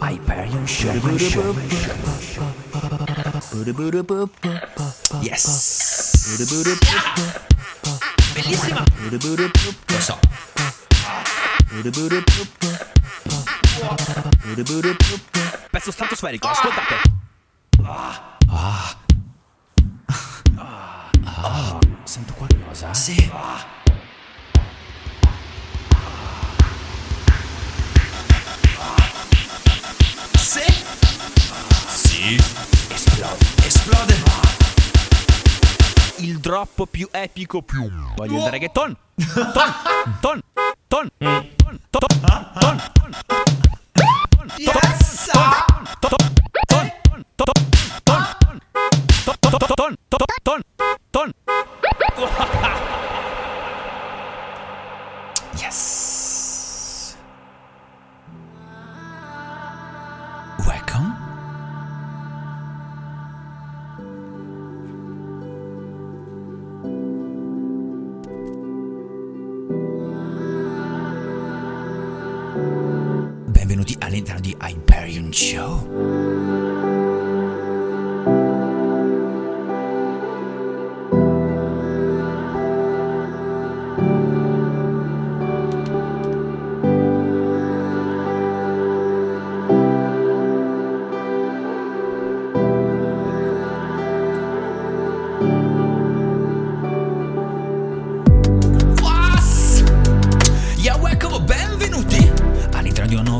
Hyperion Show. Yes. Bellissima. Lo so. Pezzo stratosferico, ascoltate. Sento qualcosa? Sì. Sì. Sì. Esplode. Esplode. Il drop più epico più. Voglio il reggaeton. Ton. Ton. Ton. Ton. Ton. Ton. Ton. Ton. Yes! Ton. Ton. Ton. Ton.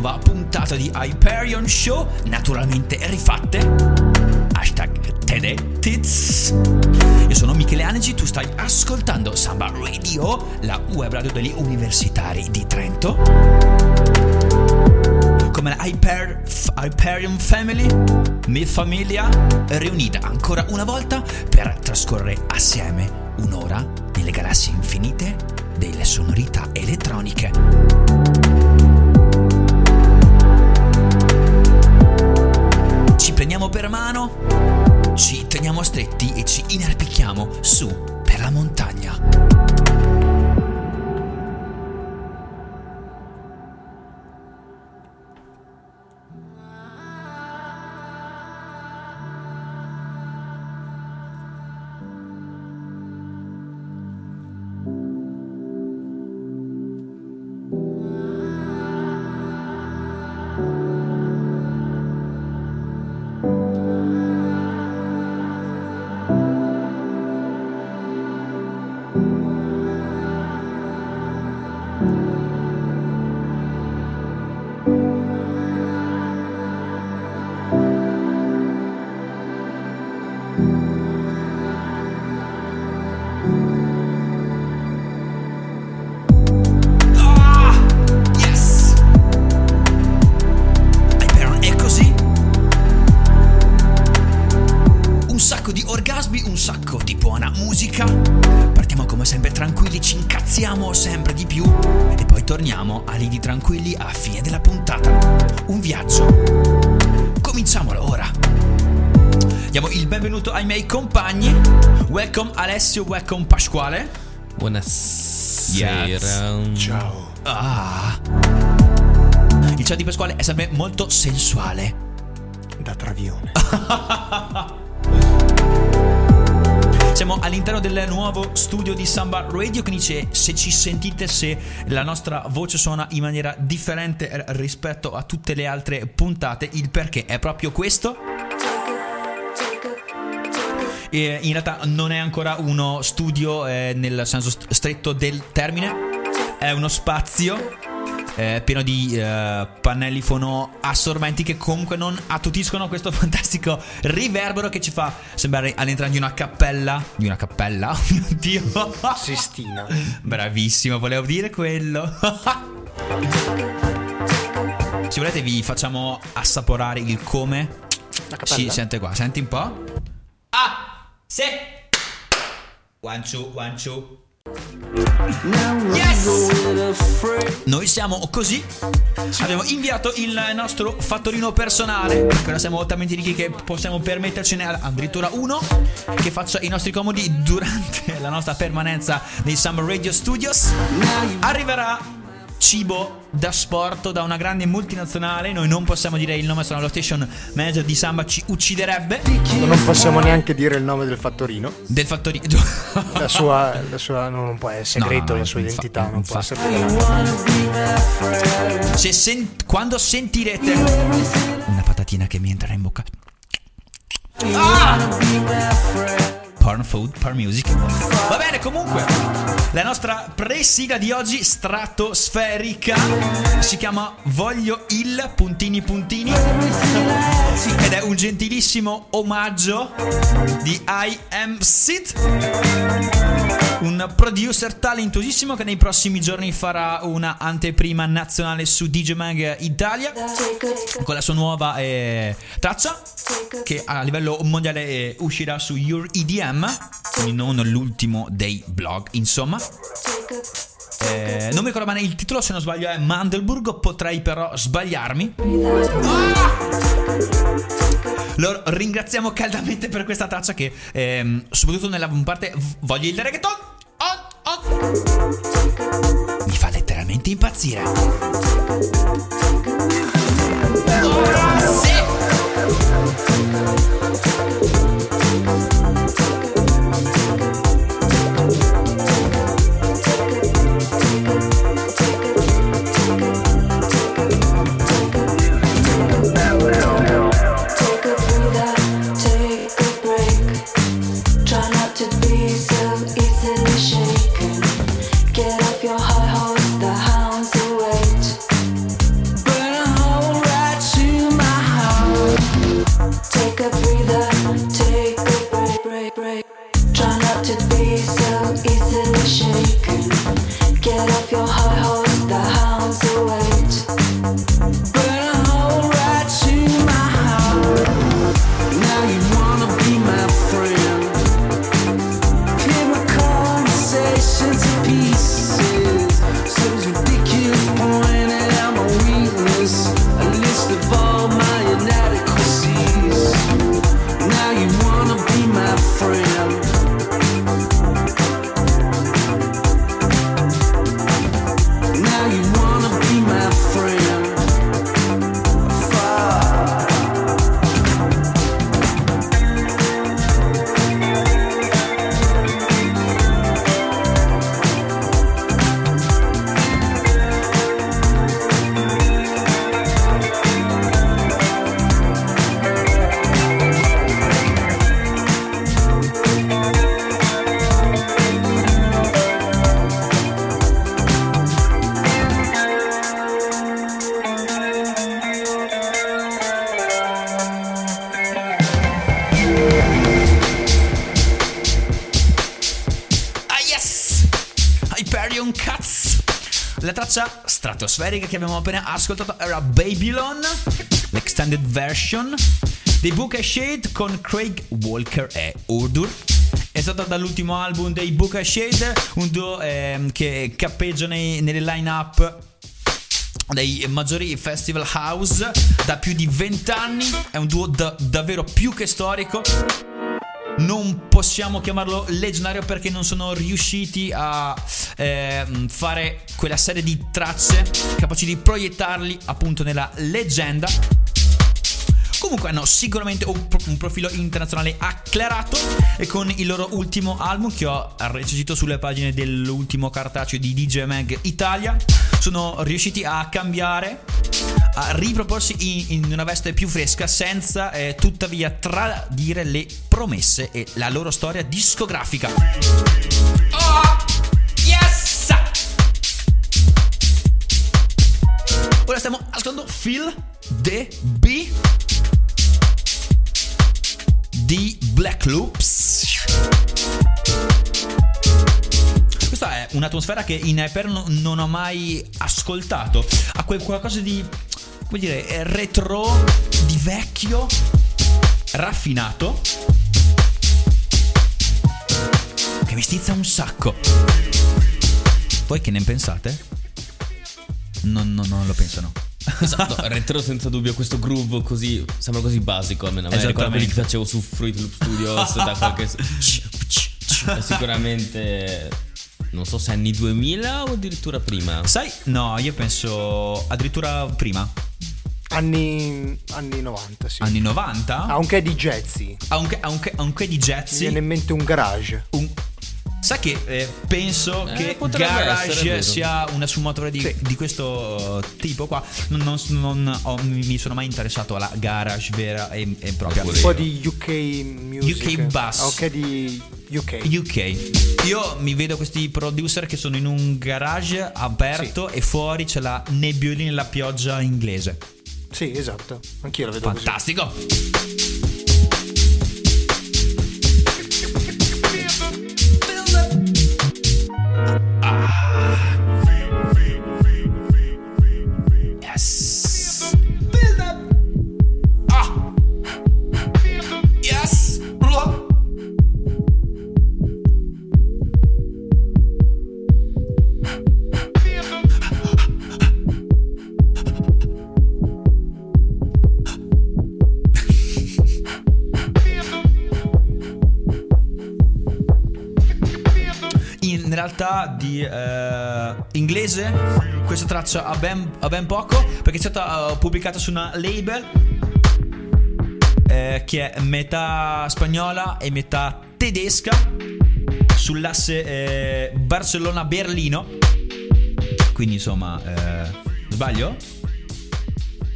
Nuova puntata di Hyperion Show, naturalmente rifatte. Hashtag Tede Tits. Io sono Michele Anegi, tu stai ascoltando Samba Radio, la web radio degli universitari di Trento. Come la Hyper, Hyperion Family, mia famiglia, riunita ancora una volta per trascorrere assieme un'ora nelle galassie infinite delle sonorità elettroniche. Ci prendiamo per mano, ci teniamo stretti e ci inerpichiamo su per la montagna. Ci incazziamo sempre di più e poi torniamo a lidi tranquilli a fine della puntata. Un viaggio. Cominciamolo ora. Diamo il benvenuto ai miei compagni. Welcome Alessio, welcome Pasquale. Buonasera. Ciao. Ah. Il ciao di Pasquale è sempre molto sensuale. Da travione. Siamo all'interno del nuovo studio di Samba Radio, quindi c'è- se ci sentite, se la nostra voce suona in maniera differente rispetto a tutte le altre puntate, il perché è proprio questo. E in realtà non è ancora uno studio eh, nel senso st- stretto del termine, è uno spazio eh, pieno di eh, pannelli fono assorbenti che comunque non attutiscono questo fantastico riverbero che ci fa sembrare all'interno di una cappella. Di una cappella? Oh mio Dio! Sistina. Bravissimo, volevo dire quello. Se volete vi facciamo assaporare il come. Si sente qua, senti un po'. Ah! Sì! One, two, one, two. Yes! Noi siamo così. Abbiamo inviato il nostro fattorino personale. Ora siamo talmente ricchi che possiamo permettercene addirittura uno che faccia i nostri comodi durante la nostra permanenza nei Summer Radio Studios. Arriverà cibo da sport da una grande multinazionale. Noi non possiamo dire il nome, sono lo station manager di Samba, ci ucciderebbe. Non possiamo neanche dire il nome del fattorino. Del fattorino. La sua, la sua non può essere segreto, No, no, la sua identità non può infatti. essere rivelata. Se sen- quando sentirete una patatina che mi entrerà in bocca. Ah! Porn food, porn music. Va bene, comunque. La nostra pre-sigla di oggi, stratosferica, si chiama Voglio il puntini puntini. Ed è un gentilissimo omaggio di I Am Sid. Un producer talentosissimo che nei prossimi giorni farà una anteprima nazionale su DJ Mag Italia con la sua nuova eh, traccia che a livello mondiale eh, uscirà su Your EDM, quindi non l'ultimo dei blog, insomma. Eh, non mi ricordo bene il titolo, se non sbaglio è Mandelburg, potrei però sbagliarmi. Lo ringraziamo caldamente per questa traccia che, ehm, soprattutto nella parte voglio il reggaeton. Oh, oh. Mi fa letteralmente impazzire. Oh, sì. To stratosferica che abbiamo appena ascoltato era Babylon, l'extended version dei Book and Shade con Craig Walker e Urdur. È stata dall'ultimo album dei Book and Shade, un duo ehm, che cappeggia nei- nelle line-up dei maggiori festival house da più di 20 anni. È un duo da- davvero più che storico. Non possiamo chiamarlo leggendario perché non sono riusciti a ehm, fare quella serie di tracce capaci di proiettarli appunto nella leggenda. Comunque hanno sicuramente un, un profilo internazionale acclarato e con il loro ultimo album che ho recensito sulle pagine dell'ultimo cartaceo di DJ Mag Italia sono riusciti a cambiare, a riproporsi in, in una veste più fresca senza eh, tuttavia tradire le promesse e la loro storia discografica. Oh, yes! Ora stiamo ascoltando Phil The B di Black Loops. Questa è un'atmosfera che in Hyper non, ho mai ascoltato. Ha qualcosa di, come dire, eh, retro, di vecchio, raffinato. Che mi stizza un sacco. Voi che ne pensate? non, non- non lo pensano. Esatto, retro senza dubbio questo groove così sembra così basico almeno. A me ricordo quelli che facevo su Fruit Loop Studios da qualche sicuramente non so se anni 2000 o addirittura prima. Sai? No, io penso addirittura prima, Anni, anni 90, sì. anni 90. Ha un che di jazzy. Ha un, che- ha un che- ha un che di Mi jazzy. viene in mente un garage. un- Sai che eh, penso Eh, che Garage sia una sfumatura di, Sì. di questo tipo qua. Non, non- non ho- mi sono mai interessato alla garage vera e, e propria. Un po' di UK music. UK bass. Un che di UK. UK. Io mi vedo questi producer che sono in un garage aperto e fuori c'è la nebbiolina e la pioggia inglese. Sì, esatto. Anch'io la vedo così. Fantastico. Yes. Inglese questa traccia ha ben, ha ben poco perché è stata eh, pubblicata su una label eh, che è metà spagnola e metà tedesca sull'asse eh, Barcellona-Berlino quindi insomma eh, sbaglio?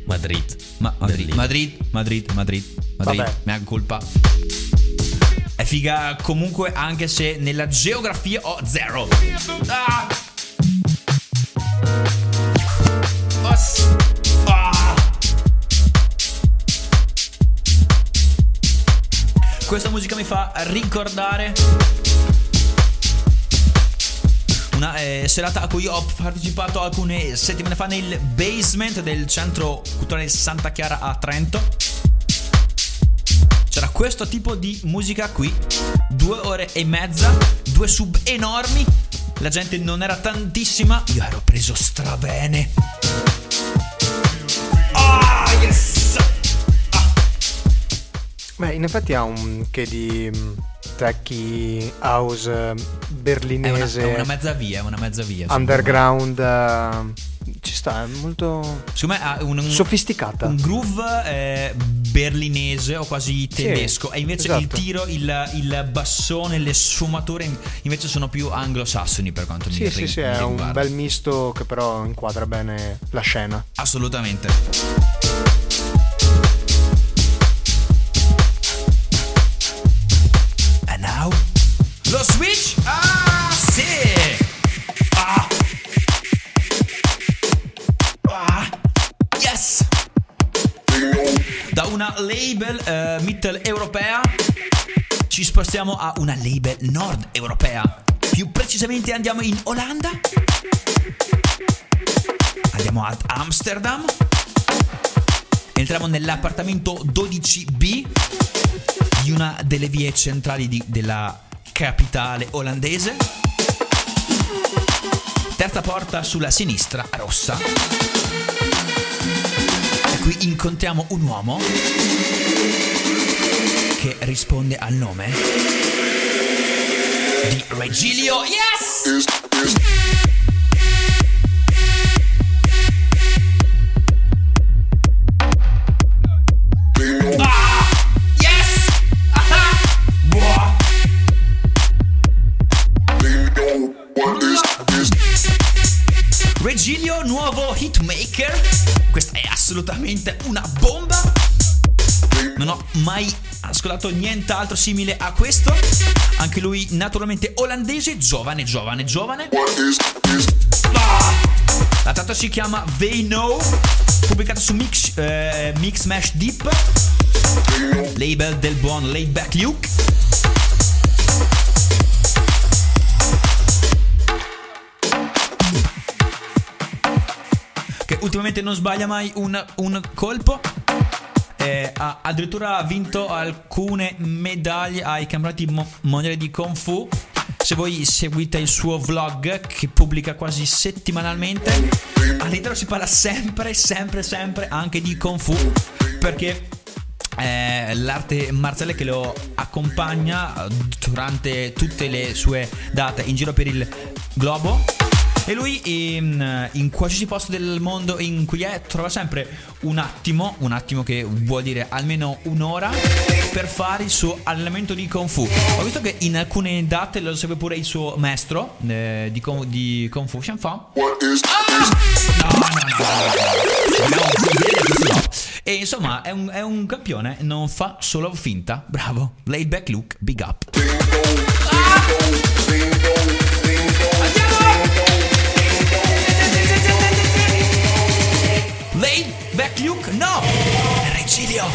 Madrid. Ma- Madrid. Madrid, Madrid, Madrid, Madrid, Vabbè. mea colpa. È figa comunque anche se nella geografia ho zero. Ah! Questa musica mi fa ricordare una eh, serata a cui ho partecipato alcune settimane fa nel basement del centro culturale Santa Chiara a Trento. C'era questo tipo di musica qui, due ore e mezza, due sub enormi, la gente non era tantissima, io ero preso strabene. Beh, in effetti ha un che di mm, techie house eh, È una, berlinese è una mezza via, è una mezza via. underground. eh, ci sta, è molto Secondo me ha un, un- sofisticata. un groove eh, berlinese o quasi tedesco e invece il esatto. tiro, il, il bassone, le sfumature invece sono più anglosassoni per quanto mi Sì, sì, ri- sì, è un riguarda. bel misto che però inquadra bene la scena. Assolutamente. Label eh, mitteleuropea ci spostiamo a una label nord europea. Più precisamente andiamo in Olanda. Andiamo ad Amsterdam. Entriamo nell'appartamento 12B di una delle vie centrali di- della capitale olandese. Terza porta sulla sinistra, rossa. Qui incontriamo un uomo che risponde al nome di Regilio. Yes! Assolutamente una bomba. Non ho mai ascoltato nient'altro simile a questo. Anche lui naturalmente olandese, giovane, giovane, giovane. Ah! La traccia si chiama They Know, pubblicata su Mix, eh, Mix Mash Deep, label del buon Laidback Luke. Ultimamente non sbaglia mai un, un colpo. Eh, ha addirittura vinto alcune medaglie ai campionati mo- mondiali di Kung Fu. Se voi seguite il suo vlog che pubblica quasi settimanalmente, all'interno si parla sempre, sempre, sempre anche di Kung Fu. Perché è l'arte marziale che lo accompagna durante tutte le sue date in giro per il globo. E lui in, in, qualsiasi posto del mondo in cui è trova sempre un attimo, un attimo che vuol dire almeno un'ora per fare il suo allenamento di Kung Fu. Ho visto che in alcune date lo segue pure il suo maestro eh, di, di, Kung Fu, Shan Fa. Ah! No, no, no, no, no. no. E insomma è un, è un campione, non fa solo finta. Bravo. Laid back look, big up. Laid Regilio!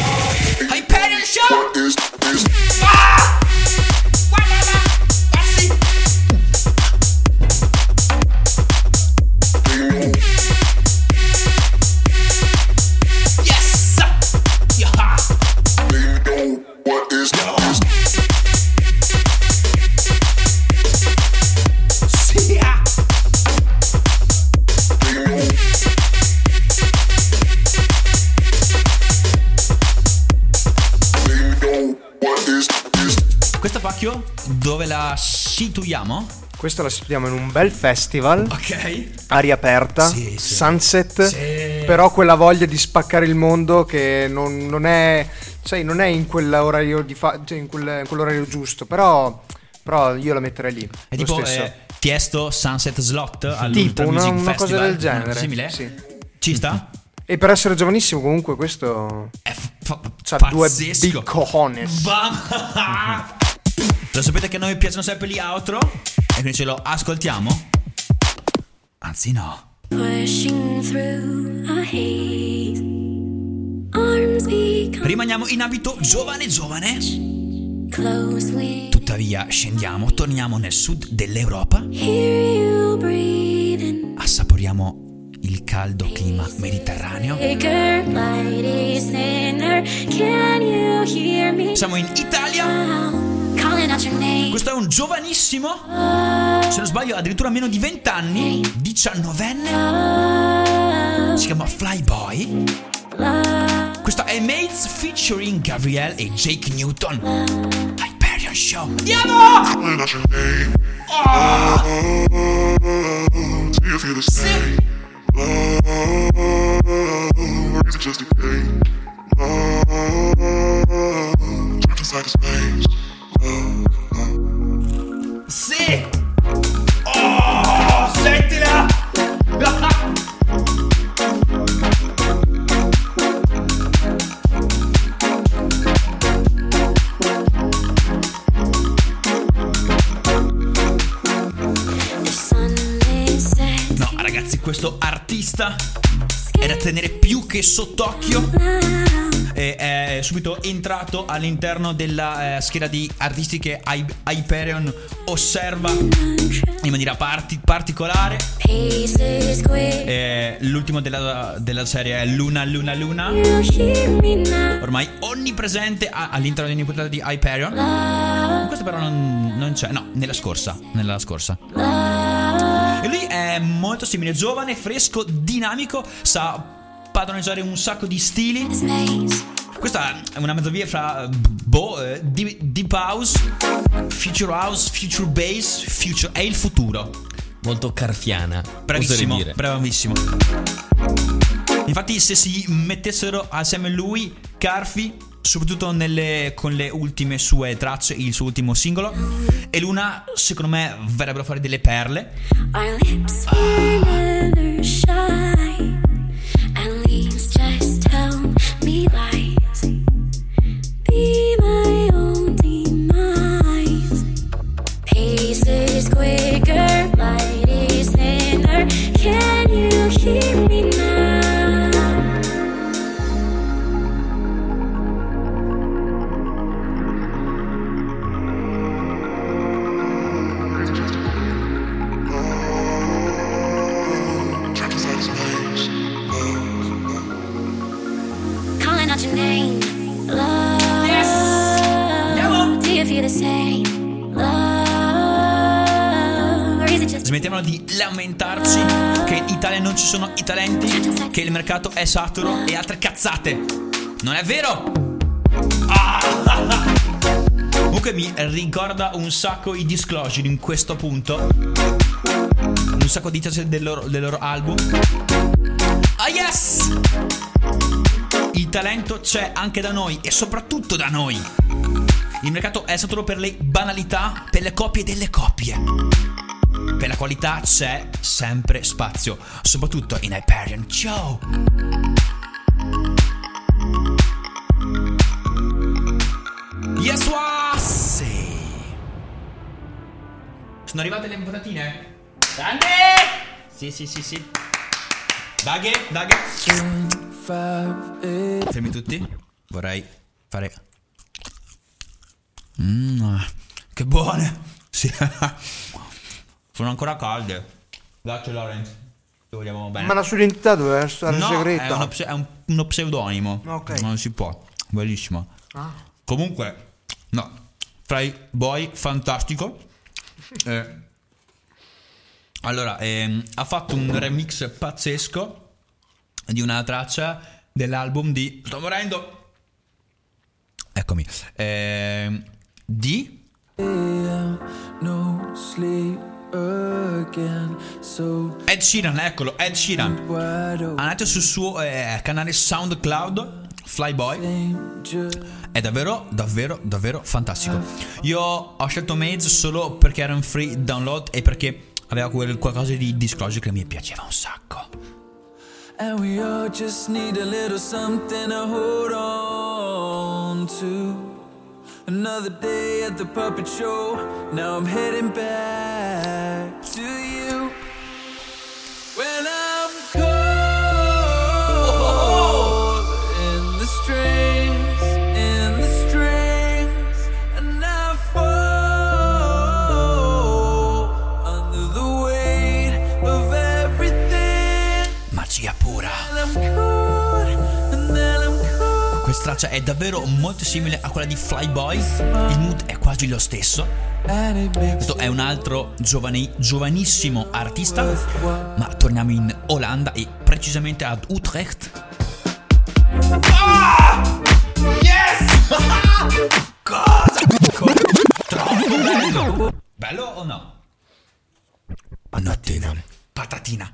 Hyperion Show! Questo la situiamo in un bel festival, Ok. aria aperta, Sì, sì. sunset, Sì. però quella voglia di spaccare il mondo che non, non è, sai, non è in quell'orario, di fa- cioè in, quel- in quell'orario giusto, però, però io la metterei lì. È lo tipo eh, Tiesto Sunset Slot all'Ultra tipo una, Music una cosa del genere. Simile? Sì. Ci sta? E per essere giovanissimo comunque questo È fa- c'ha due pazzesco. big cojones. Lo sapete che a noi piacciono sempre gli outro? E quindi ce lo ascoltiamo? Anzi no. Rimaniamo in abito giovane giovane. Tuttavia scendiamo, torniamo nel sud dell'Europa. Assaporiamo il caldo clima mediterraneo. Siamo in Italia. Questo è un giovanissimo, se non sbaglio addirittura meno di 20 anni, 19enne, si chiama Flyboy. Questo è Mates featuring Gabrielle e Jake Newton. Hyperion Show. Andiamo! Oh, do Sì! Oh, sentila! No, ragazzi, questo artista è da tenere più che sott'occhio. E è subito entrato all'interno della eh, scheda di artisti che Hy- Hyperion osserva in maniera parti- particolare. Eh, l'ultimo della, della serie è Luna Luna Luna. Ormai onnipresente a- all'interno di puntata di Hyperion. Questo però non, non c'è. No, nella scorsa. Nella scorsa. E lui è molto simile, giovane, fresco, dinamico, sa padroneggiare un sacco di stili. Questa è una mezzovia fra eh, boh, eh, deep, deep house, future house, future bass, future è il futuro. Molto carfiana. Bravissimo, bravissimo. Infatti se si mettessero assieme lui, Carfi, soprattutto nelle, con le ultime sue tracce, il suo ultimo singolo, e Luna, secondo me, verrebbero a fare delle perle. Our lips were saturo e altre cazzate. Non è vero? Ah! Comunque mi ricorda un sacco i disclosure in questo punto. Un sacco di tracce del loro, del loro album. Ah yes! Il talento c'è anche da noi e soprattutto da noi. Il mercato è saturo per le banalità, per le coppie delle coppie. Per la qualità c'è sempre spazio, soprattutto in Hyperion. Ciao! Yes, was! Sono arrivate le patatine? Grande! Sì, sì, sì, sì. Daghe, daghe. Fermi tutti. Vorrei fare. Mmm, che buone. Sì. Sono ancora calde. Grazie, Lorenz. Ti vogliamo bene. Ma la sua identità doveva stare no, segreta. È, uno, è un- uno pseudonimo. Ok. Non si può. Bellissimo. Comunque, no. Fry Boy, fantastico. Eh, allora, ehm, ha fatto un remix pazzesco di una traccia dell'album di. Sto morendo! Eccomi. Ehm, di. no sleep Ed Sheeran, eccolo, Ed Sheeran. Andate sul suo eh, canale SoundCloud, Flyboy. È davvero, davvero, davvero fantastico. Io ho scelto Maze solo perché era in free download e perché aveva quel qualcosa di disclosure che mi piaceva un sacco. And we all just need a little something to hold on to. Another day at the puppet show. Now I'm heading back to you. Cold. Questa traccia è davvero molto simile a quella di Flyboy. Il mood è quasi lo stesso. Questo è un altro giovane- giovanissimo artista. Ma torniamo in Olanda e precisamente ad Utrecht. Ah! Yes! Cosa? Co- Troppo bello! Bello o no? Patatina. Patatina.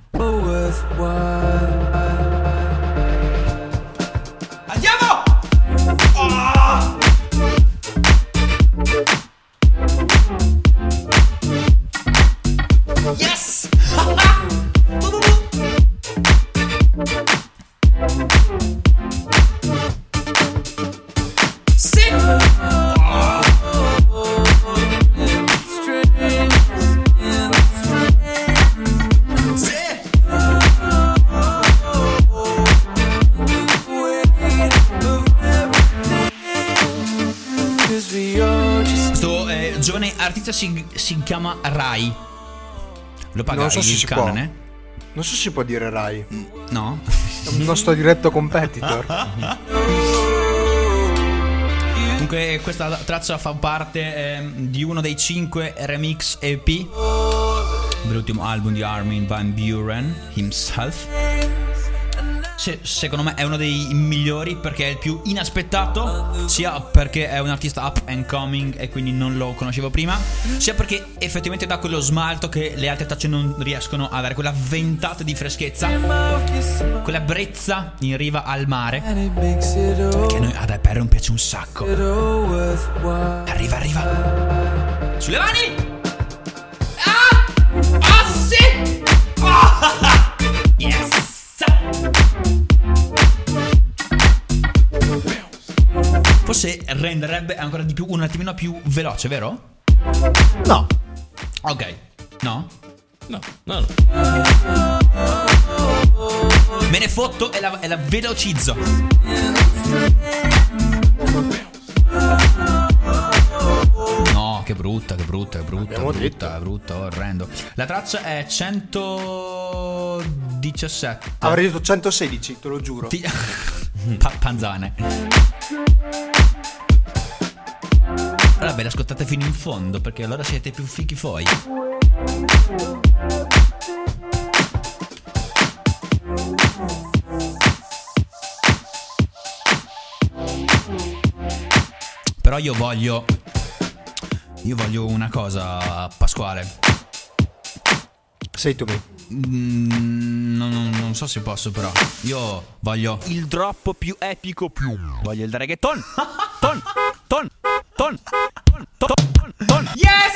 Chiama Rai. Lo paga Non so il se si può. canone? Non so se si può dire Rai. No? È un nostro diretto competitor. Comunque questa traccia fa parte ehm, di uno dei cinque remix EP dell'ultimo album di Armin Van Buren himself. Se- secondo me è uno dei migliori perché è il più inaspettato, sia perché è un artista up and coming e quindi non lo conoscevo prima, sia perché effettivamente dà quello smalto che le altre tracce non riescono a dare, quella ventata di freschezza, quella brezza in riva al mare, che a noi ad Hyperion piace un sacco. Arriva, arriva. Sulle mani! Ah! Ah, sì! Ah! Yes! Forse renderebbe ancora di più un attimino più veloce, vero? No. Ok. No? No, no, no. Me ne fotto e la, e la velocizzo. No, che brutta, che brutta, che brutta, Abbiamo brutta, brutta, orrendo. La traccia è 117. Avrei detto 116, te lo giuro. Ti- Pa- panzane vabbè, l'ascoltate fino in fondo perché allora siete più fichi fuori. Però io voglio io voglio una cosa, Pasquale. Sei tu me. Mm, non, non, so se posso, però. Io voglio il drop più epico più. Voglio il reggaeton. Ton, ton, ton. Yes!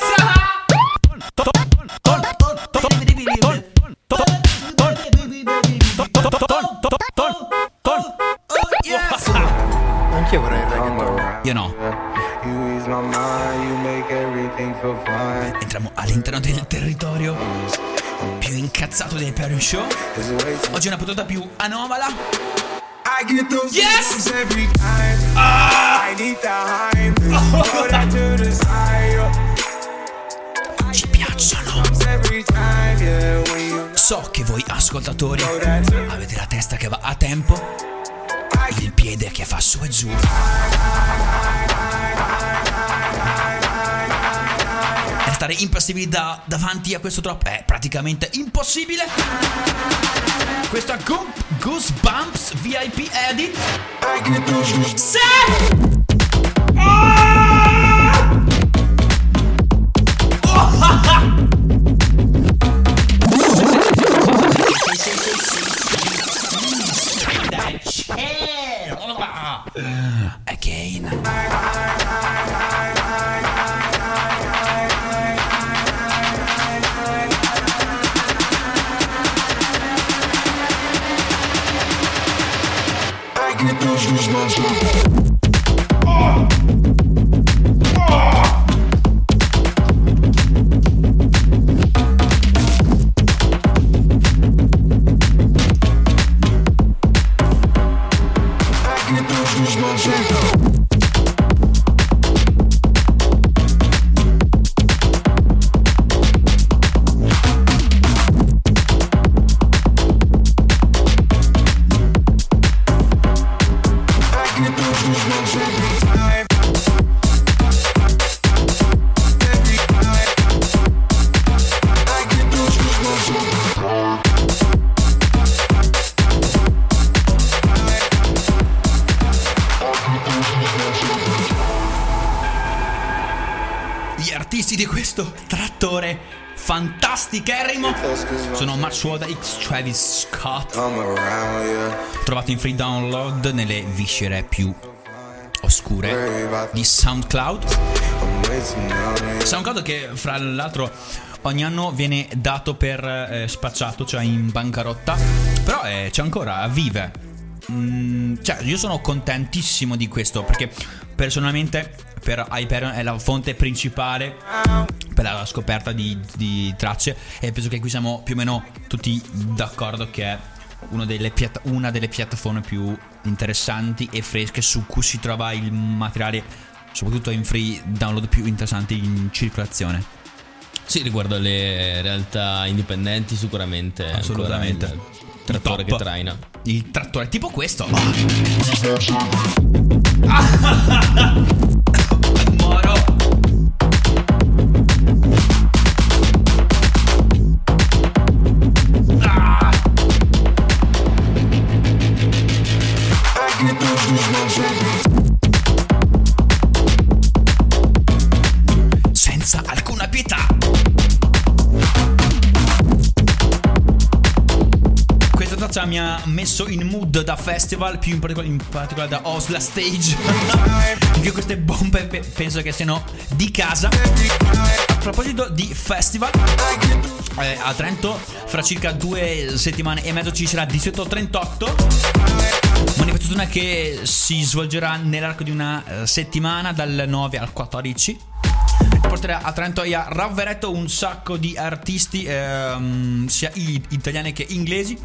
Uh-huh. Anch'io vorrei il reggaeton. Io no. Entriamo all'interno del territorio più incazzato dei Parent Show. Oggi è una puntata più anomala. I get those Yes! every time. I need the hype. Throw that to the side. Ci piacciono. Every time, yeah, when you So che voi ascoltatori avete la testa che va a tempo, il piede che fa su e giù. Restare impassibili da- davanti a questo drop è praticamente impossibile. Questo è Go- Goosebumps VIP Edit. Sì! Sono Max Woda X Travis Scott, trovato in free download nelle viscere più oscure di SoundCloud. SoundCloud che fra l'altro ogni anno viene dato per eh, spacciato, cioè in bancarotta, però eh, c'è ancora, vive. Mm, cioè, io sono contentissimo di questo perché personalmente per Hyperion è la fonte principale per la scoperta di, di tracce e penso che qui siamo più o meno tutti d'accordo che è uno delle piatta- una delle piattaforme più interessanti e fresche su cui si trova il materiale soprattutto in free download più interessanti in circolazione. Sì, riguardo alle realtà indipendenti, sicuramente. Assolutamente. Il trattore Il top. che traina. Il trattore tipo questo. Moro. Ha ha ha ha! Mi ha messo in mood da festival, più in particolare, in particolare da Osla Stage. Anche queste bombe pe- penso che siano di casa. A proposito di festival, eh, a Trento fra circa due settimane e mezzo ci sarà Distretto 38. Manifestazione che si svolgerà nell'arco di una eh, settimana dal 9 al 14. Porterà a Trento e a Ravveretto un sacco di artisti, ehm, sia italiani che inglesi.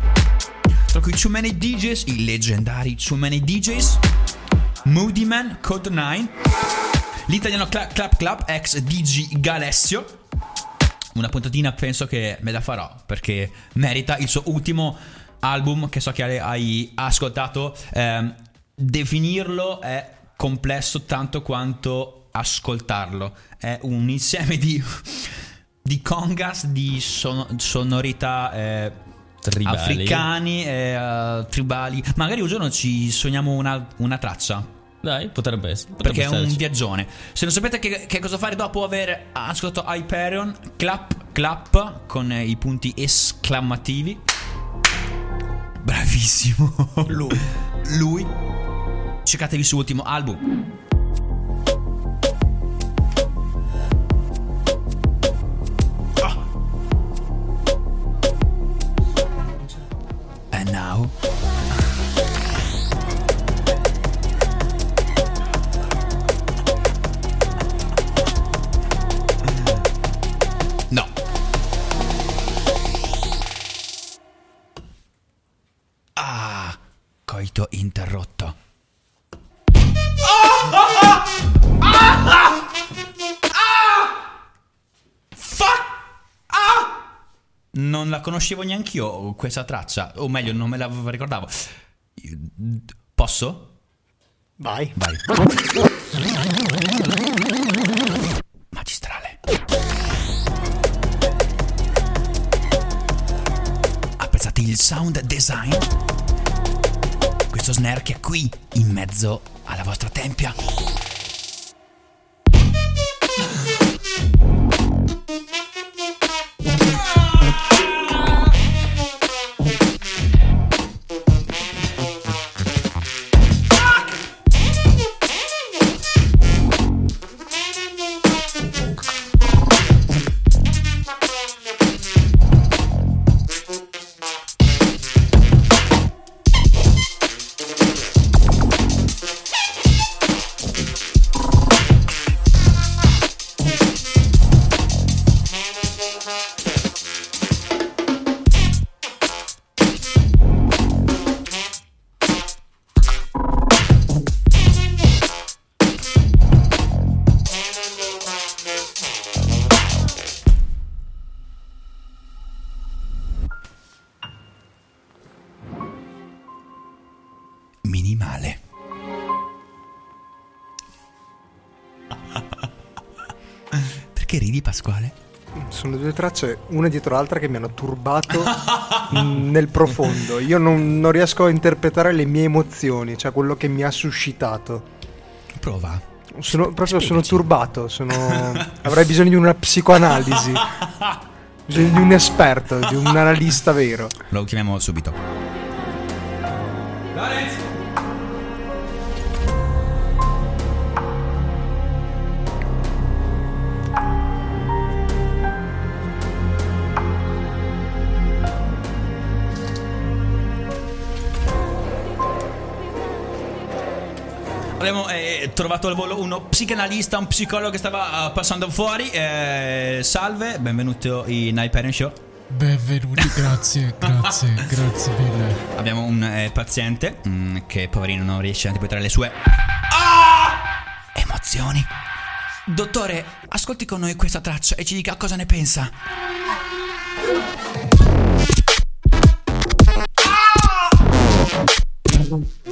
Tra cui Too Many DJs, i leggendari Too Many DJs, Moody Man, Code 9, l'italiano Cla- Clap Clap, ex DG Galessio. Una puntatina penso che me la farò perché merita il suo ultimo album che so che hai ascoltato. Ehm, definirlo è complesso tanto quanto ascoltarlo. È un insieme di, di congas, di sono- sonorità eh, Tribali. africani, eh, tribali. Magari un giorno ci sogniamo una, una traccia. Dai, potrebbe essere. potrebbe Perché è un starci. viaggione. Se non sapete che, che cosa fare dopo aver ascoltato Hyperion, clap, clap con i punti esclamativi. Bravissimo. Lui. Lui. Cercatevi il suo ultimo album. Interrotto. Fuck! Ah! Non la conoscevo neanche io questa traccia, o meglio, non me la ricordavo. Posso? Vai. Vai. Magistrale. Apprezzate il sound design? Che è qui, in mezzo alla vostra tempia. Tracce, una dietro l'altra, che mi hanno turbato nel profondo. Io non, non riesco a interpretare le mie emozioni, cioè quello che mi ha suscitato. Prova. Sono, proprio sono turbato, sono... avrei bisogno di una psicoanalisi. Bisogno di un esperto, di un analista vero. Lo chiamiamo subito. Abbiamo eh, trovato al volo uno psicanalista, un psicologo che stava eh, passando fuori. Eh, salve, benvenuto in Hyperion Show. Benvenuti, grazie, grazie, grazie mille. Abbiamo un eh, paziente mm, che poverino non riesce a interpretare le sue Ah! emozioni. Dottore, ascolti con noi questa traccia e ci dica cosa ne pensa. Yes!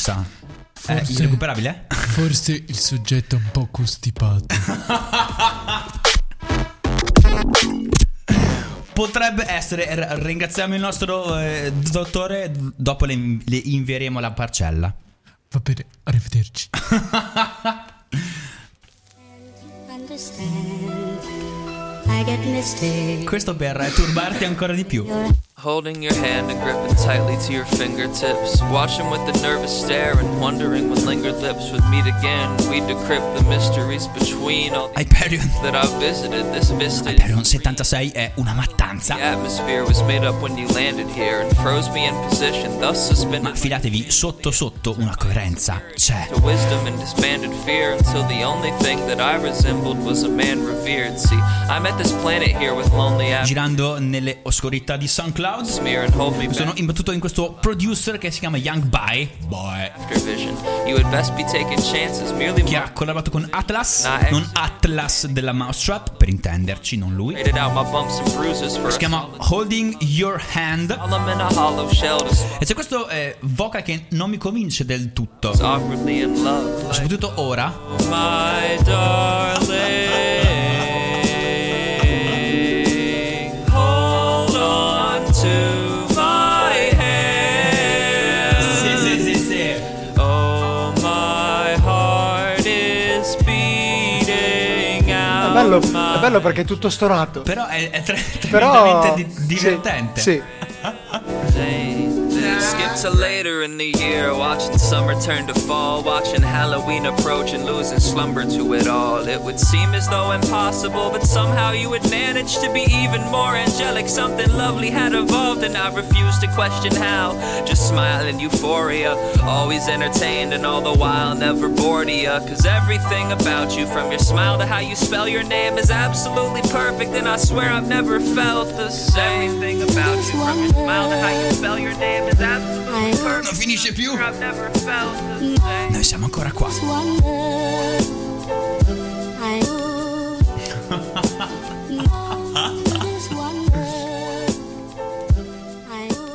Pensa? È Forse- irrecuperabile? Forse il soggetto è un po' costipato. Potrebbe essere. Ringraziamo il nostro eh, dottore. Dopo le, le invieremo la parcella. Va bene, arrivederci. Questo per turbarti ancora di più. Holding your hand and gripping tightly to your fingertips. Watching with the nervous stare and wondering when lingered lips would meet again. We decrypt the mysteries between all the Hyperion. that I've visited. This vista. Hyperion 76 è una mattanza. The atmosphere was made up when you landed here and froze me in position, thus Ma suspended fidatevi, sotto sotto una coerenza c'è. to wisdom and disbanded fear until the only thing that I resembled was a man revered. See, I met this planet here with lonely. Girando nelle oscurità di SoundCloud Loud. Smear and hold me Sono imbattuto in questo producer che si chiama Young Bai. Che ha collaborato con Atlas. Non Atlas della Mousetrap, per intenderci, non lui. Si chiama Holding Your Hand. E c'è questo eh, vocal che non mi convince del tutto. Soprattutto ora. my darling, È bello, è bello perché è tutto stonato. Però è, è tre- Però tremendamente di- sì, divertente. Sì. day. To later in the year, watching summer turn to fall, watching Halloween approach and losing slumber to it all. It would seem as though impossible, but somehow you would manage to be even more angelic. Something lovely had evolved, and I refuse to question how. Just smile in euphoria, always entertained, and all the while never bored of. Cause everything about you, from your smile to how you spell your name, is absolutely perfect, and I swear I've never felt the same. Everything about you, from your smile to how you spell your name, is absolutely. Non finisce più. Noi siamo ancora qua.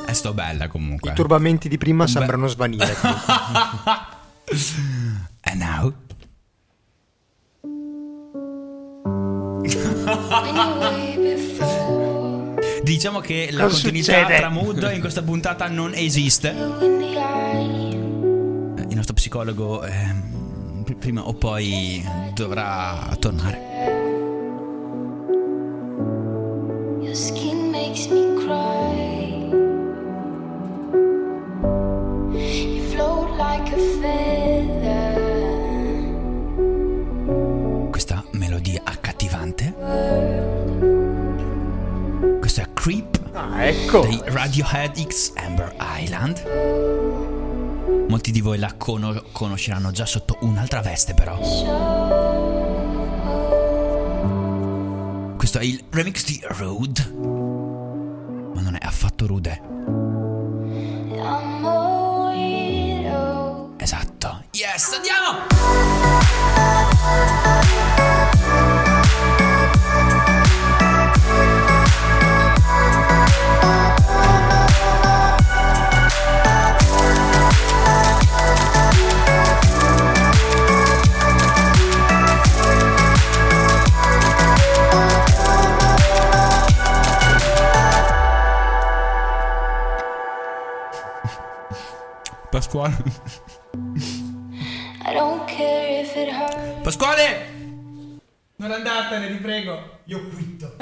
È sto bella comunque. I turbamenti di prima sembrano svanire. And now? Diciamo che la Cosa continuità succede? tra mood in questa puntata non esiste. Il nostro psicologo pr- prima o poi dovrà tornare. Your skin makes me cry. You float like a feather. Questa melodia accattivante. Creep Ah, ecco. dei Radiohead X Amber Island. Molti di voi la cono- conosceranno già sotto un'altra veste però. Questo è il remix di Rude. Ma non è affatto rude. Esatto. Yes, andiamo! Pasquale. I don't care if it hurts. Pasquale! Non andatene, ti prego. Io quitto.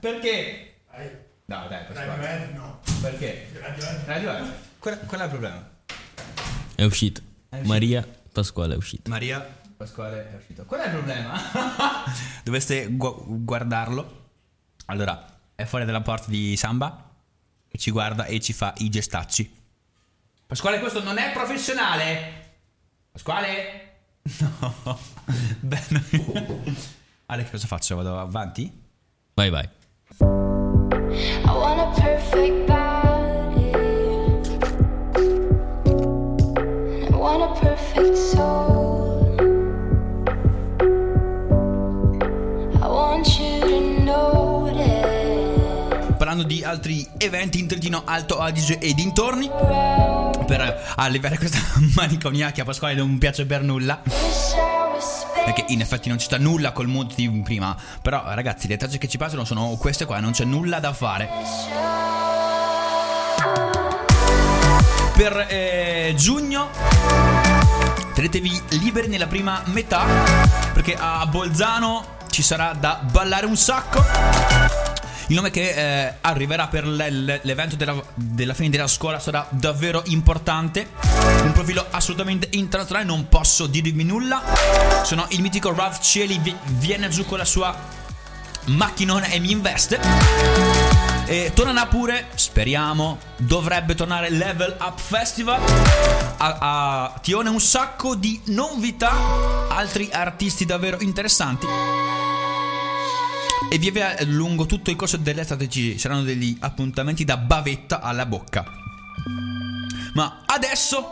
Perché? No, dai, Pasquale. no. Perché? Radio Qual, qual è il problema? È uscito. Maria Pasquale è uscito. Maria Pasquale è uscito. Qual è il problema? Dovreste gu- guardarlo. Allora, è fuori dalla porta di Samba ci guarda e ci fa i gestacci. Pasquale, questo non è professionale. Pasquale? No. Beh, no. Ale, cosa faccio? Vado avanti? Vai, vai. I want a perfect body. I want a perfect soul. Altri eventi in Trentino Alto Adige e dintorni, per alleviare questa maniconia che a Pasquale non piace per nulla. Perché in effetti non ci sta nulla col mood di prima. Però ragazzi, le tracce che ci passano sono queste qua, non c'è nulla da fare. Per eh, giugno tenetevi liberi nella prima metà. Perché a Bolzano ci sarà da ballare un sacco. Il nome che eh, arriverà per l'e- l'evento della, della fine della scuola sarà davvero importante. Un profilo assolutamente internazionale, non posso dirvi nulla. Sono il mitico Ralph Cieli, vi- viene giù con la sua macchinone e mi investe. E tornerà pure, speriamo, dovrebbe tornare Level Up Festival. A, a Tione un sacco di novità, altri artisti davvero interessanti. E via via lungo tutto il corso dell'estate ci saranno degli appuntamenti da bavetta alla bocca. Ma adesso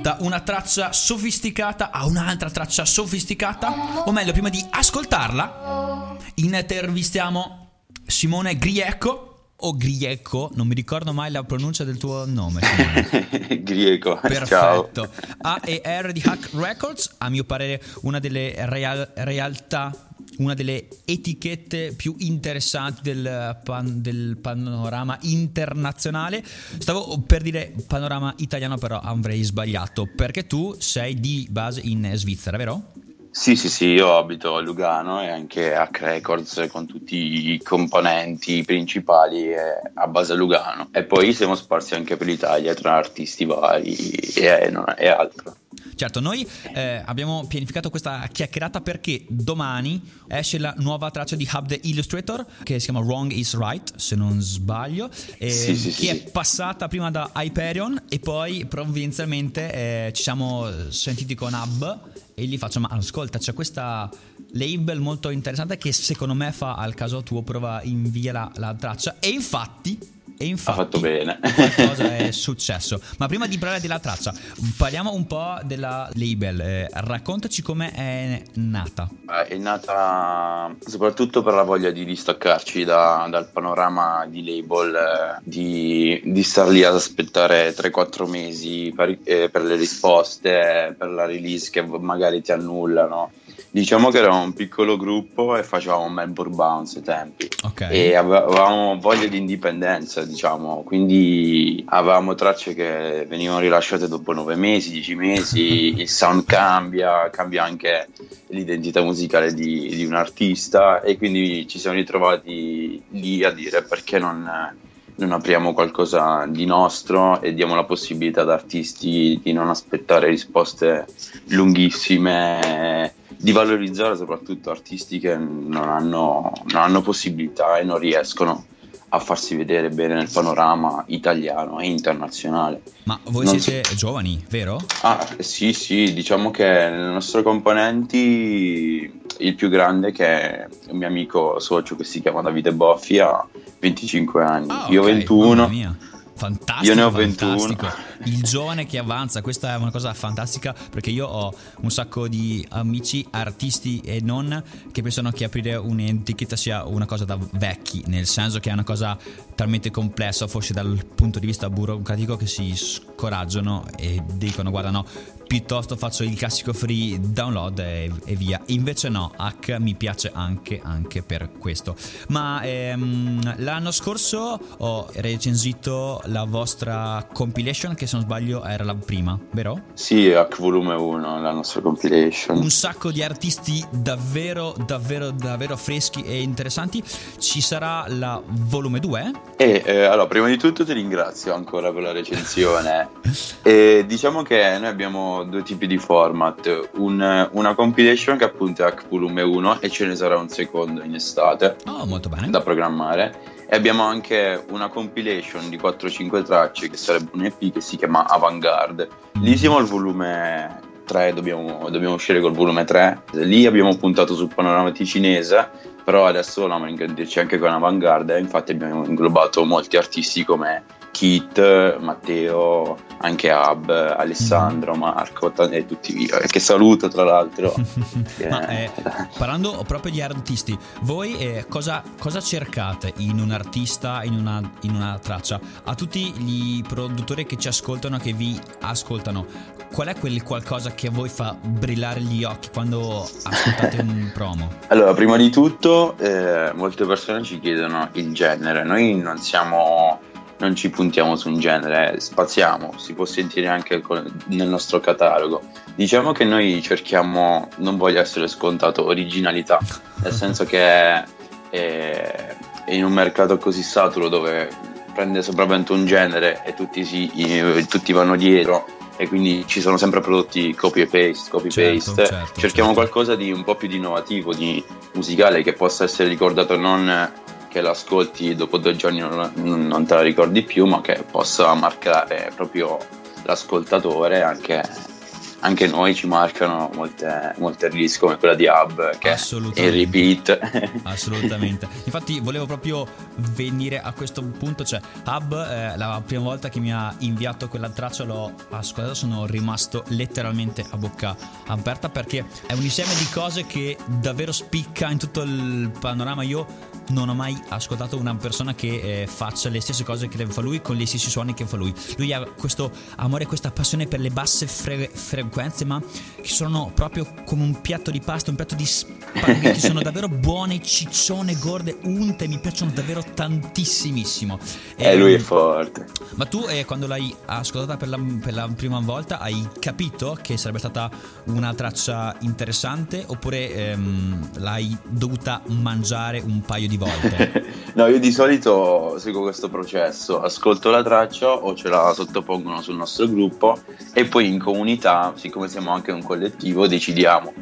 da una traccia sofisticata a un'altra traccia sofisticata, o meglio, prima di ascoltarla, intervistiamo Simone Grieco o Grieco, non mi ricordo mai la pronuncia del tuo nome. Grieco, ciao. Perfetto. AER di Hack Records, a mio parere una delle real- realtà, una delle etichette più interessanti del, pan- del panorama internazionale. Stavo per dire panorama italiano, però avrei sbagliato, perché tu sei di base in Svizzera, vero? Sì, sì, sì, io abito a Lugano e anche a Records con tutti i componenti principali è a base a Lugano. E poi siamo sparsi anche per l'Italia tra artisti vari e, e altro. Certo, noi eh, abbiamo pianificato questa chiacchierata perché domani esce la nuova traccia di Hub the Illustrator che si chiama Wrong is Right, se non sbaglio, eh, Sì, sì, che sì, è passata prima da Hyperion e poi provvidenzialmente eh, ci siamo sentiti con Hub e gli faccio ma ascolta c'è questa label molto interessante che secondo me fa al caso tuo, prova invia la, la traccia. E infatti... E Ha infatti fatto bene. qualcosa è successo. Ma prima di parlare della traccia, parliamo un po' della label. Eh, raccontaci come è nata. Eh, È nata soprattutto per la voglia di distaccarci da- dal panorama di label, eh, di, di star lì ad aspettare 3-4 mesi per, eh, per le risposte, per la release che magari ti annullano. Diciamo che eravamo un piccolo gruppo e facevamo Melbourne Bounce ai tempi. Ok. e ave- avevamo voglia di indipendenza, diciamo, quindi avevamo tracce che venivano rilasciate dopo nove mesi, dieci mesi, il sound cambia, cambia anche l'identità musicale di, di un artista. E quindi ci siamo ritrovati lì a dire perché non, non apriamo qualcosa di nostro e diamo la possibilità ad artisti di non aspettare risposte lunghissime di valorizzare soprattutto artisti che non hanno, non hanno possibilità e non riescono a farsi vedere bene nel panorama italiano e internazionale. Ma voi Non siete giovani, vero? Ah, sì, sì, diciamo che nelle nostre componenti il più grande che è un mio amico socio che si chiama Davide Boffi ha 25 anni, Ah, io ok, 21. mamma mia. Fantastico, Io ne ho fantastico. 21. Il giovane che avanza, questa è una cosa fantastica perché io ho un sacco di amici, artisti e non, che pensano che aprire un'etichetta sia una cosa da vecchi, nel senso che è una cosa talmente complessa, forse dal punto di vista burocratico, che si scoraggiano e dicono guarda no, piuttosto faccio il classico free download e, e via. Invece no, Hack mi piace anche, anche per questo. Ma ehm, l'anno scorso ho recensito la vostra compilation che se non sbaglio era la prima, vero? Sì, Hack Volume 1, la nostra compilation. Un sacco di artisti davvero, davvero, davvero freschi e interessanti. Ci sarà la volume 2? E eh, allora, prima di tutto ti ringrazio ancora per la recensione. e diciamo che noi abbiamo due tipi di format: Un- una compilation che appunto è Hack Volume 1 e ce ne sarà un secondo in estate Oh, molto bene. da programmare. E abbiamo anche una compilation di 4-5 tracce che sarebbe un EP che si chiama Avantgarde. Lì siamo al volume 3, dobbiamo, dobbiamo uscire col volume 3. Lì abbiamo puntato sul panorama ticinese, però adesso vogliamo ingrandirci anche con Avantgarde. Infatti abbiamo inglobato molti artisti come Kit, Matteo, anche Ab, Alessandro, Marco t- e tutti via. Che saluto tra l'altro. Ma eh, parlando proprio di artisti, voi eh, cosa, cosa cercate in un artista, in una, in una traccia? A tutti gli produttori che ci ascoltano, che vi ascoltano, qual è quel qualcosa che a voi fa brillare gli occhi quando ascoltate un promo? Allora, prima di tutto, eh, molte persone ci chiedono il genere. Noi non siamo, non ci puntiamo su un genere, spaziamo, si può sentire anche nel nostro catalogo. Diciamo che noi cerchiamo, non voglio essere scontato, originalità, nel senso che eh, in un mercato così saturo dove prende sopravvento un genere e tutti, si, eh, tutti vanno dietro e quindi ci sono sempre prodotti copy e paste, copy Certo, paste. certo, Cerchiamo certo. qualcosa di un po' più di innovativo, di musicale che possa essere ricordato non che l'ascolti dopo due giorni non, non te la ricordi più, ma che possa marcare proprio l'ascoltatore anche anche noi ci marcano molte, molte release come quella di Hub che è in repeat. Assolutamente. Infatti volevo proprio venire a questo punto, cioè Hub eh, la prima volta che mi ha inviato quella traccia l'ho ascoltata, sono rimasto letteralmente a bocca aperta perché è un insieme di cose che davvero spicca in tutto il panorama. Io non ho mai ascoltato una persona che eh, faccia le stesse cose che fa lui con gli stessi suoni che fa lui. Lui ha questo amore, questa passione per le basse fre- frequenze, ma che sono proprio come un piatto di pasta, un piatto di spaghetti. sono davvero buone, ciccione, gorde, unte. Mi piacciono davvero tantissimissimo. E eh, lui è forte. Ma tu, eh, quando l'hai ascoltata per la, per la, prima volta, hai capito che sarebbe stata una traccia interessante oppure ehm, l'hai dovuta mangiare un paio di volte? no, io di solito seguo questo processo, ascolto la traccia o ce la sottopongono sul nostro gruppo e poi in comunità, siccome siamo anche un collettivo, decidiamo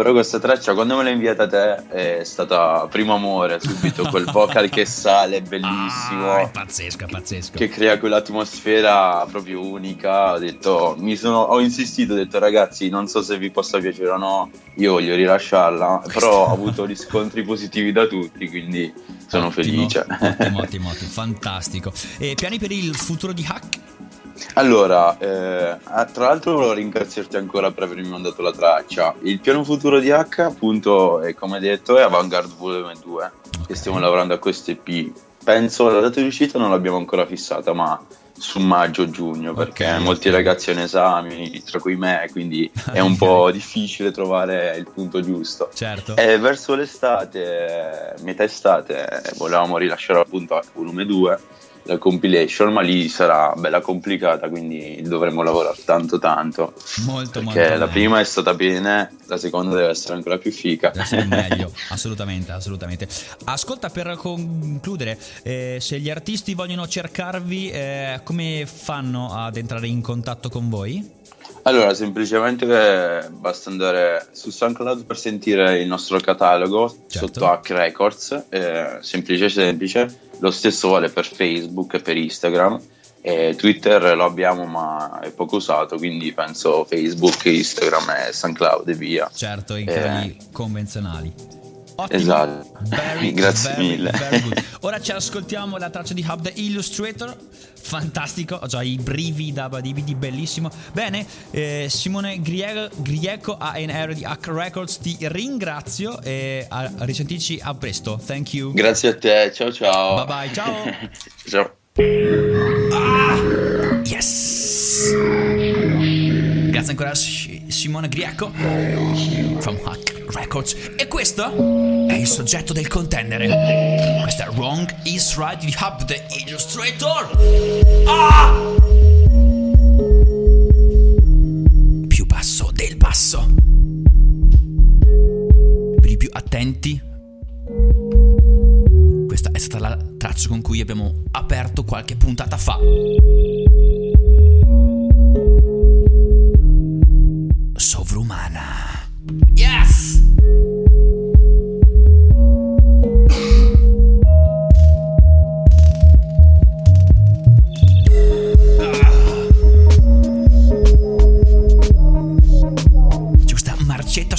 però questa traccia quando me l'hai inviata te è stata primo amore, subito quel vocal che sale, bellissimo. Ah, è pazzesco, è pazzesco. Che crea quell'atmosfera proprio unica. Ho detto, mi sono, ho insistito, ho detto ragazzi, non so se vi possa piacere o no, io voglio rilasciarla, però ho avuto riscontri positivi da tutti, quindi sono ottimo, felice. Ottimo, ottimo, fantastico. E piani per il futuro di Hack? Allora, eh, tra l'altro volevo ringraziarti ancora per avermi mandato la traccia. Il piano futuro di H, appunto, è, come detto, è Avantgarde Volume 2, okay. che stiamo lavorando a questo EP. Penso la data di uscita non l'abbiamo ancora fissata, ma su maggio-giugno, perché okay, molti ragazzi hanno esami, tra cui me, quindi è un po' difficile trovare il punto giusto. Certo. E verso l'estate, metà estate, volevamo rilasciare appunto H Volume 2 la compilation, ma lì sarà bella complicata, quindi dovremo lavorare tanto tanto. Molto, perché molto la prima è stata bene, la seconda deve essere ancora più fica. Meglio, assolutamente, assolutamente. Ascolta, per concludere, eh, se gli artisti vogliono cercarvi, eh, come fanno ad entrare in contatto con voi? Allora, semplicemente eh, basta andare su SoundCloud per sentire il nostro catalogo certo. sotto Hack Records, eh, semplice semplice. Lo stesso vale per Facebook e per Instagram. E Twitter lo abbiamo ma è poco usato, quindi penso Facebook, Instagram e SoundCloud e via. Certo, i canali eh. convenzionali. Ottimo. Esatto. Very, Grazie very, mille. Very Ora ci ascoltiamo la traccia di Hub the Illustrator. Fantastico, ho già i brivi da brividi, bellissimo. Bene, eh, Simone Grieco ANR di Hack Records, ti ringrazio e a risentirci a presto. Thank you. Grazie a te, ciao ciao. Bye bye, ciao. ciao. Ah, yes. Grazie ancora Simone Grieco from Hack Records. E questo è il soggetto del contendere. Questo è Wrong is Right di Hub the Illustrator. Ah! Più basso del basso. Per i più attenti. Questa è stata la traccia con cui abbiamo aperto qualche puntata fa. Sovrumana. Yes!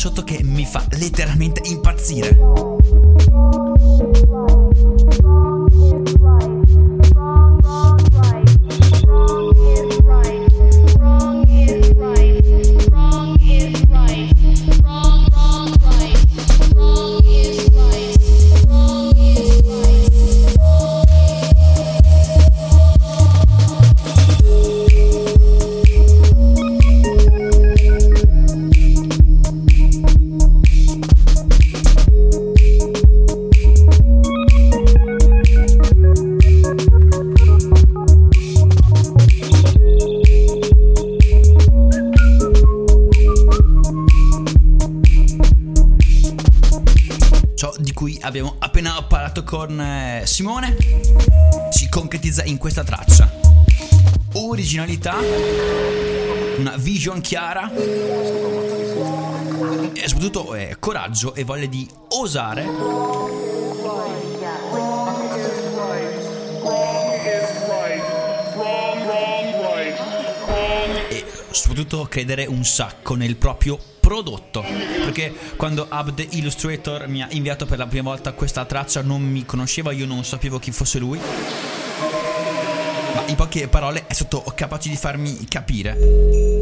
Sotto che mi fa letteralmente impazzire. Con eh, Simone si concretizza in questa traccia. Originalità, una vision chiara e soprattutto eh, coraggio e voglia di osare e soprattutto credere un sacco nel proprio prodotto. Perché quando Abd Illustrator mi ha inviato per la prima volta questa traccia non mi conosceva, io non sapevo chi fosse lui. Ma in poche parole è stato capace di farmi capire.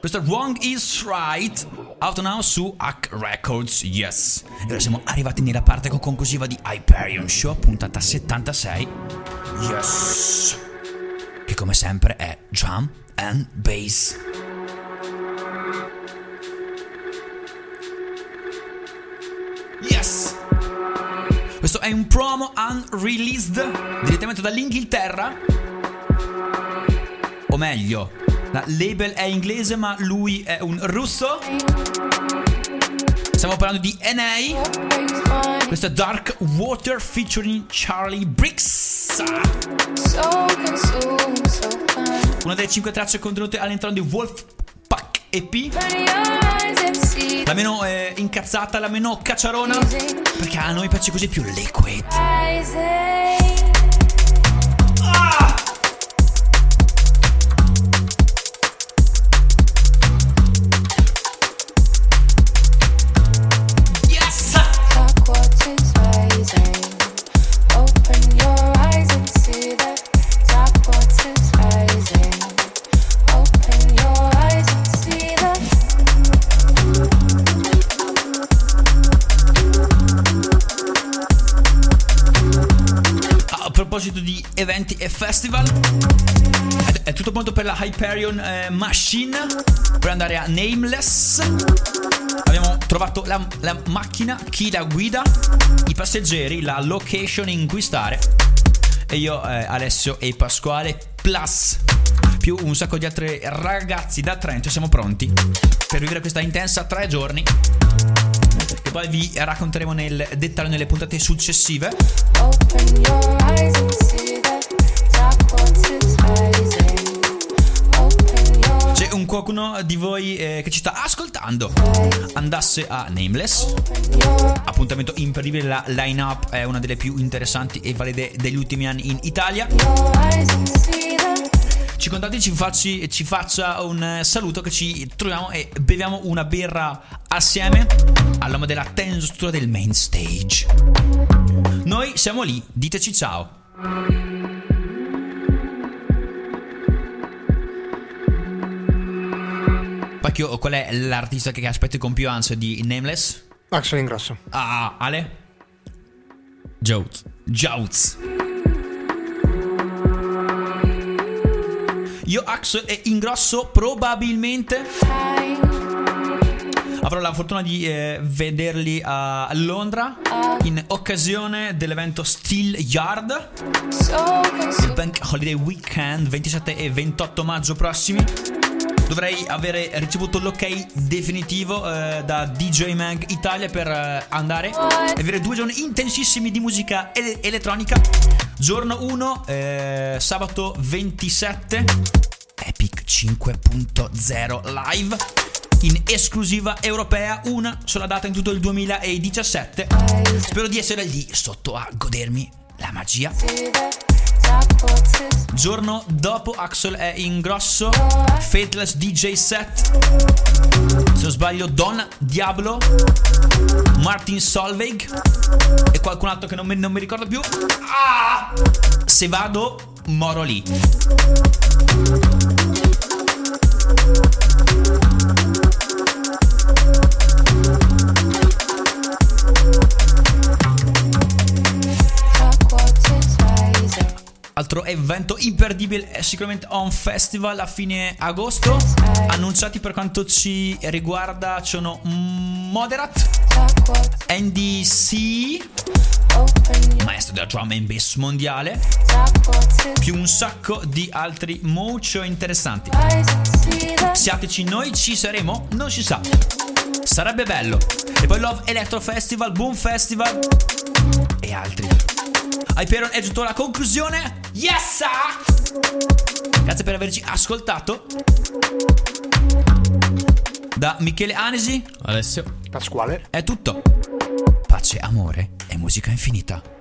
Questo è Wrong is Right. Out now su Hack Records. Yes. E ora siamo arrivati nella parte conclusiva di Hyperion Show, puntata 76. Yes. Che come sempre è drum and bass. Yes. Questo è un promo unreleased direttamente dall'Inghilterra. O meglio, la label è inglese ma lui è un russo. Stiamo parlando di NA. Questo è Dark Water featuring Charlie Briggs. Una delle cinque tracce contenute all'interno di Wolfpack EP. La meno eh, incazzata, la meno cacciarona. Perché a noi piace così più liquid. Eventi e festival, è, tutto pronto per la Hyperion eh, Machine per andare a Nameless. Abbiamo trovato la, la macchina, chi la guida, i passeggeri, la location in cui stare. E io, eh, Alessio e Pasquale, plus più un sacco di altri ragazzi da Trento, siamo pronti per vivere questa intensa tre giorni. Che poi vi racconteremo nel dettaglio nelle puntate successive. Qualcuno di voi eh, che ci sta ascoltando andasse a Nameless, appuntamento imperdibile, la line-up è una delle più interessanti e valide degli ultimi anni in Italia. Ci contatti, ci, ci faccia un saluto che ci troviamo e beviamo una birra assieme all'uomo della tensostruttura del main stage. Noi siamo lì, diteci ciao. Pacchio, qual è l'artista che aspetti con più ansia di Nameless? Axel Ingrosso. Ah, Ale? Jout. Jouts. Io Axel e Ingrosso probabilmente avrò la fortuna di eh, vederli a Londra in occasione dell'evento Steel Yard il Bank Holiday Weekend 27 e 28 maggio prossimi dovrei avere ricevuto l'ok definitivo eh, da DJ Mag Italia per eh, andare e avere due giorni intensissimi di musica ele- elettronica. Giorno 1 sabato 27 Epic 5.0 live in esclusiva europea, una sola data in tutto il 2017. Spero di essere lì sotto a godermi la magia Giorno dopo Axel è in grosso. Faithless DJ set. Se non sbaglio Don Diablo. Martin Solveig. E qualcun altro che non mi, non mi ricordo più. Ah! Se vado moro lì Altro evento imperdibile è sicuramente On Festival a fine agosto. Annunciati per quanto ci riguarda sono Moderat, NDC, maestro della drum and bass mondiale, più un sacco di altri molto interessanti. Siateci, noi ci saremo? Non si sa. Sarebbe bello. E poi Love Electro Festival, Boom Festival e altri. Hyperion è giunto alla conclusione. Yes! Grazie per averci ascoltato. Da Michele Anesi, Alessio, Pasquale. è tutto. Pace, amore e musica infinita.